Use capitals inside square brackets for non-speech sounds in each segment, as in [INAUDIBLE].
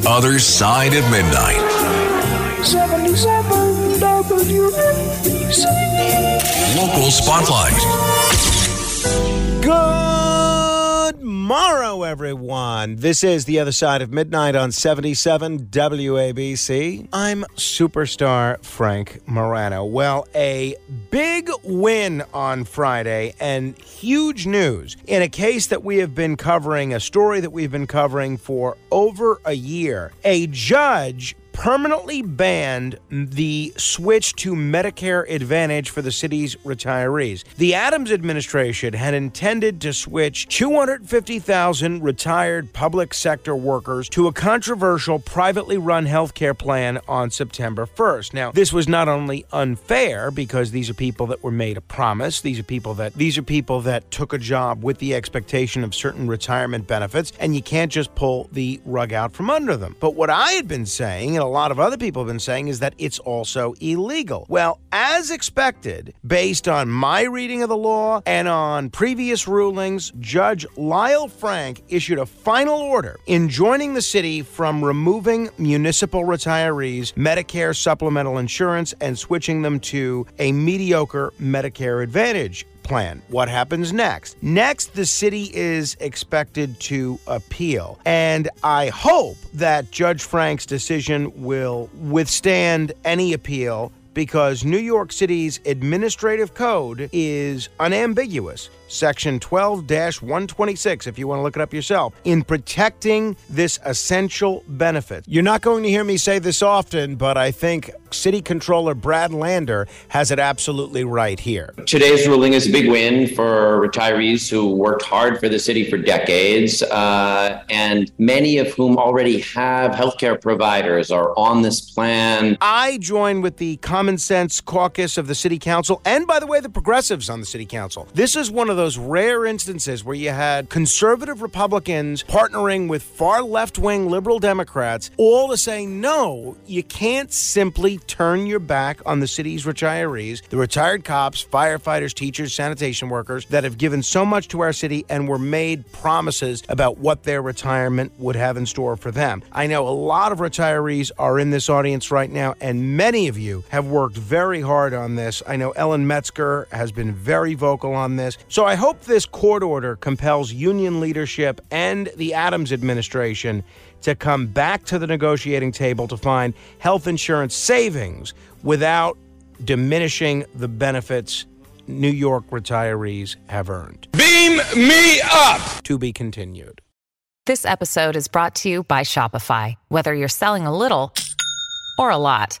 The Other Side of Midnight. 77 WABC. Local Spotlight. Good morrow, everyone. This is The Other Side of Midnight on 77 WABC. I'm superstar Frank Morano. Well, a big win on Friday and huge news in a case that we have been covering, a story that we've been covering for over a year. A judge permanently banned the switch to Medicare Advantage for the city's retirees. The Adams administration had intended to switch 250,000 retired public sector workers to a controversial privately run healthcare plan on September 1st. Now, this was not only unfair because these are people that were made a promise, these are people that these are people that took a job with the expectation of certain retirement benefits and you can't just pull the rug out from under them. But what I had been saying and a lot of other people have been saying is that it's also illegal. Well, as expected, based on my reading of the law and on previous rulings, Judge Lyle Frank issued a final order enjoining the city from removing municipal retirees' Medicare supplemental insurance and switching them to a mediocre Medicare Advantage plan. What happens next? Next, the city is expected to appeal. And I hope that Judge Frank's decision will withstand any appeal because New York City's administrative code is unambiguous. Section 12 126, if you want to look it up yourself, in protecting this essential benefit. You're not going to hear me say this often, but I think City Controller Brad Lander has it absolutely right here. Today's ruling is a big win for retirees who worked hard for the city for decades, uh, and many of whom already have healthcare providers are on this plan. I join with the Common Sense Caucus of the City Council, and by the way, the progressives on the City Council. This is one of those rare instances where you had conservative Republicans partnering with far left wing liberal Democrats, all to say, no, you can't simply turn your back on the city's retirees, the retired cops, firefighters, teachers, sanitation workers that have given so much to our city and were made promises about what their retirement would have in store for them. I know a lot of retirees are in this audience right now, and many of you have worked very hard on this. I know Ellen Metzger has been very vocal on this. So I hope this court order compels union leadership and the Adams administration to come back to the negotiating table to find health insurance savings without diminishing the benefits New York retirees have earned. Beam me up! To be continued. This episode is brought to you by Shopify. Whether you're selling a little or a lot,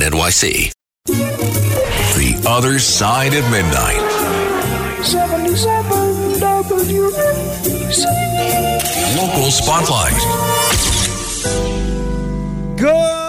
NYC. The Other Side of Midnight. 77 WABC. Local Spotlight. Good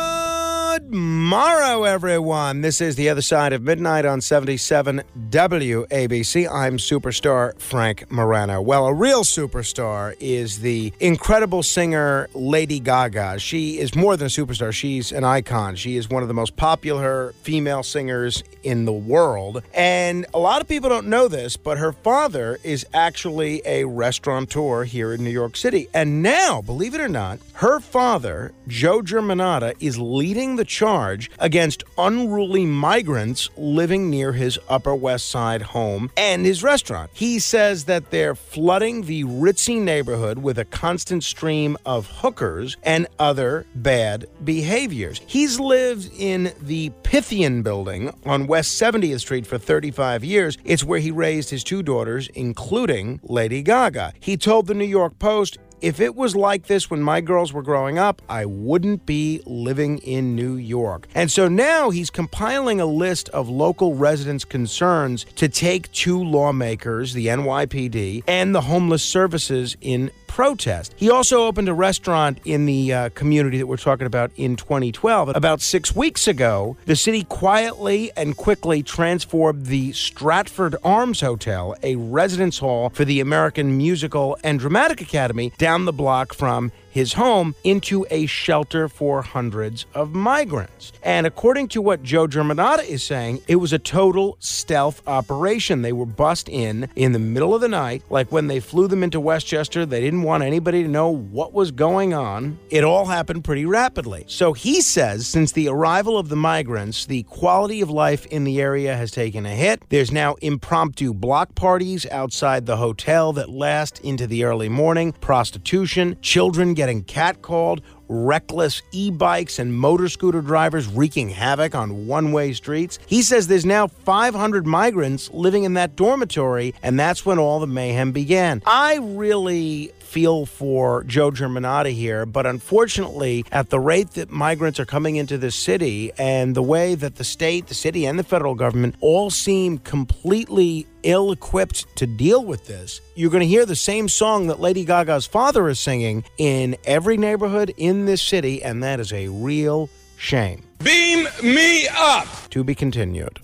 morrow, everyone. This is The Other Side of Midnight on 77 WABC. I'm superstar Frank Morano. Well, a real superstar is the incredible singer Lady Gaga. She is more than a superstar, she's an icon. She is one of the most popular female singers in the world. And a lot of people don't know this, but her father is actually a restaurateur here in New York City. And now, believe it or not, her father, Joe Germanotta, is leading the charge against unruly migrants living near his Upper West Side home and his restaurant. He says that they're flooding the ritzy neighborhood with a constant stream of hookers and other bad behaviors. He's lived in the Pythian building on West 70th Street for 35 years. It's where he raised his two daughters, including Lady Gaga. He told the New York Post, if it was like this when my girls were growing up, I wouldn't be living in New York. And so now he's compiling a list of local residents' concerns to take to lawmakers, the NYPD, and the homeless services in protest. He also opened a restaurant in the uh, community that we're talking about in 2012. About six weeks ago, the city quietly and quickly transformed the Stratford Arms Hotel, a residence hall for the American Musical and Dramatic Academy, down the block from his home into a shelter for hundreds of migrants. And according to what Joe Germanotta is saying, it was a total stealth operation. They were bust in in the middle of the night, like when they flew them into Westchester, they didn't want anybody to know what was going on. It all happened pretty rapidly. So he says since the arrival of the migrants, the quality of life in the area has taken a hit. There's now impromptu block parties outside the hotel that last into the early morning, prostitution, children getting catcalled, reckless e bikes and motor scooter drivers wreaking havoc on one way streets. He says there's now 500 migrants living in that dormitory, and that's when all the mayhem began. I really feel for Joe Germanotta here, but unfortunately, at the rate that migrants are coming into this city and the way that the state, the city, and the federal government all seem completely ill equipped to deal with this, you're going to hear the same song that Lady Gaga's father is singing in every neighborhood in this city, and that is a real shame. Beam me up! To be continued.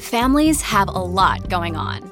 Families have a lot going on.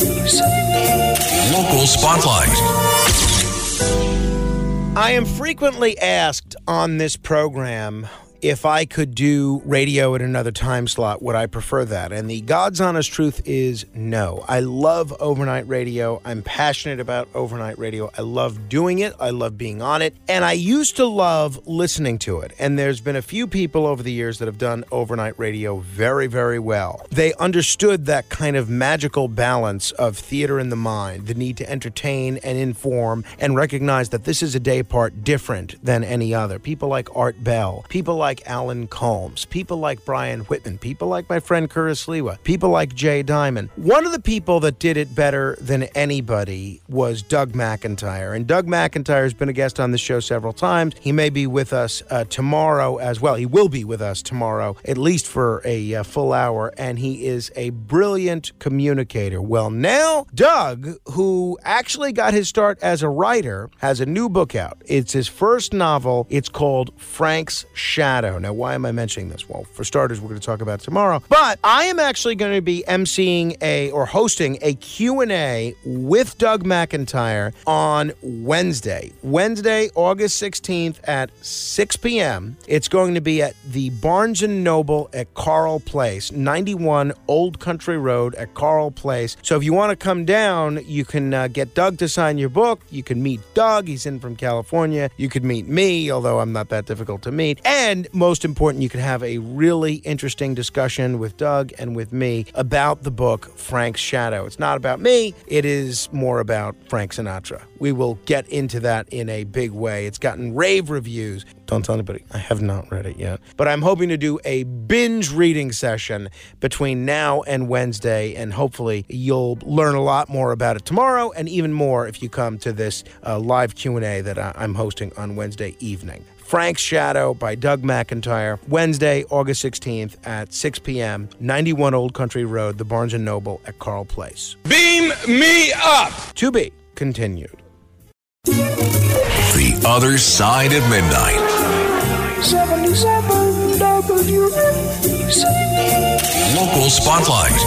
WABC. Local Spotlight. I am frequently asked on this program if I could do radio at another time slot, would I prefer that? And the God's honest truth is no. I love overnight radio. I'm passionate about overnight radio. I love doing it. I love being on it. And I used to love listening to it. And there's been a few people over the years that have done overnight radio very, very well. They understood that kind of magical balance of theater in the mind, the need to entertain and inform, and recognize that this is a day part different than any other. People like Art Bell, people like Alan Colmes, people like Brian Whitman, people like my friend Curtis Sliwa, people like Jay Diamond. One of the people that did it better than anybody was Doug McIntyre. And Doug McIntyre has been a guest on the show several times. He may be with us uh, tomorrow as well. He will be with us tomorrow, at least for a uh, full hour. And he is a brilliant communicator. Well, now, Doug, who actually got his start as a writer, has a new book out. It's his first novel. It's called Frank's Shadow. Shadow. Now, why am I mentioning this? Well, for starters, we're going to talk about tomorrow. But I am actually going to be emceeing a or hosting a Q&A with Doug McIntyre on Wednesday. Wednesday, August 16th at 6 p.m. It's going to be at the Barnes & Noble at Carle Place, 91 Old Country Road at Carle Place. So if you want to come down, you can uh, get Doug to sign your book. You can meet Doug. He's in from California. You could meet me, although I'm not that difficult to meet. And most important, you can have a really interesting discussion with Doug and with me about the book Frank's Shadow. It's not about me, it is more about Frank Sinatra. We will get into that in a big way. It's gotten rave reviews. Don't tell anybody. I have not read it yet. But I'm hoping to do a binge reading session between now and Wednesday, and hopefully you'll learn a lot more about it tomorrow, and even more if you come to this uh, live Q&A that I- I'm hosting on Wednesday evening. Frank's Shadow by Doug McIntyre, Wednesday, August 16th at 6 p.m., 91 Old Country Road, the Barnes & Noble at Carle Place. Beam me up! To be continued. The Other Side of Midnight. 77 WABC. Local Spotlight.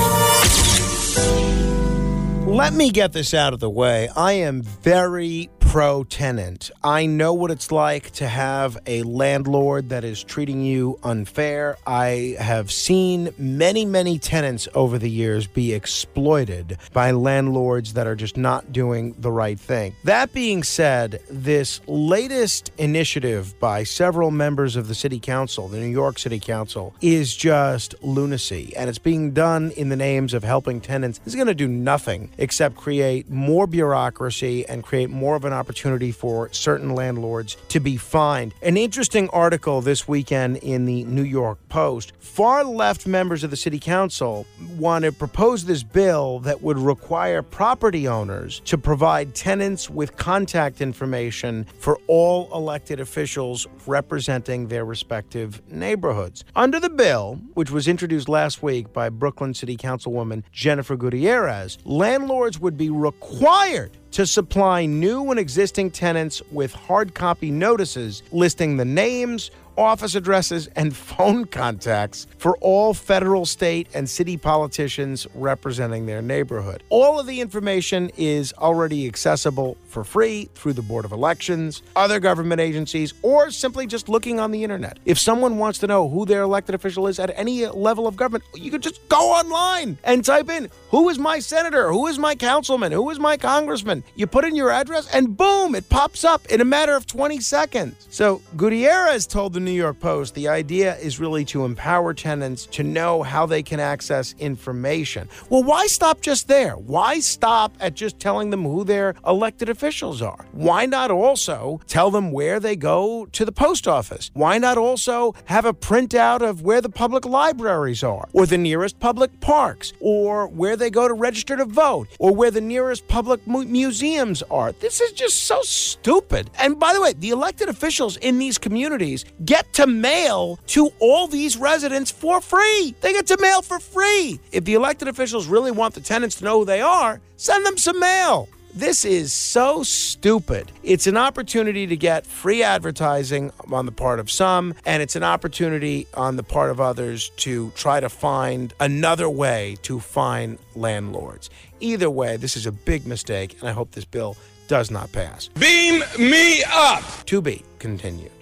Let me get this out of the way. I am very pro tenant. I know what it's like to have a landlord that is treating you unfair. I have seen many, many tenants over the years be exploited by landlords that are just not doing the right thing. That being said, this latest initiative by several members of the City Council, the New York City Council, is just lunacy. And it's being done in the names of helping tenants. It's going to do nothing except create more bureaucracy and create more of an opportunity for certain landlords to be fined. An interesting article this weekend in the New York Post. Far left members of the city council want to propose this bill that would require property owners to provide tenants with contact information for all elected officials representing their respective neighborhoods. Under the bill, which was introduced last week by Brooklyn City Councilwoman Jennifer Gutierrez, landlords would be required to supply new and existing tenants with hard copy notices listing the names, office addresses, and [LAUGHS] phone contacts for all federal, state, and city politicians representing their neighborhood. All of the information is already accessible for free through the Board of Elections, other government agencies, or simply just looking on the internet. If someone wants to know who their elected official is at any level of government, you could just go online and type in who is my senator, who is my councilman, who is my congressman. You put in your address, and boom, it pops up in a matter of 20 seconds. So Gutierrez told the New York Post the idea is really to empower tenants to know how they can access information. Well, why stop just there? Why stop at just telling them who their elected officials are? Why not also tell them where they go to the post office? Why not also have a printout of where the public libraries are, or the nearest public parks, or where they go to register to vote, or where the nearest public mu- museums are? This is just so stupid. And by the way, the elected officials in these communities get to mail to all these residents for free. They get to mail for free. If the elected officials really want the tenants to know who they are, send them some mail. This is so stupid. It's an opportunity to get free advertising on the part of some, and it's an opportunity on the part of others to try to find another way to fine landlords. Either way, this is a big mistake, and I hope this bill does not pass. Beam me up! To be continued.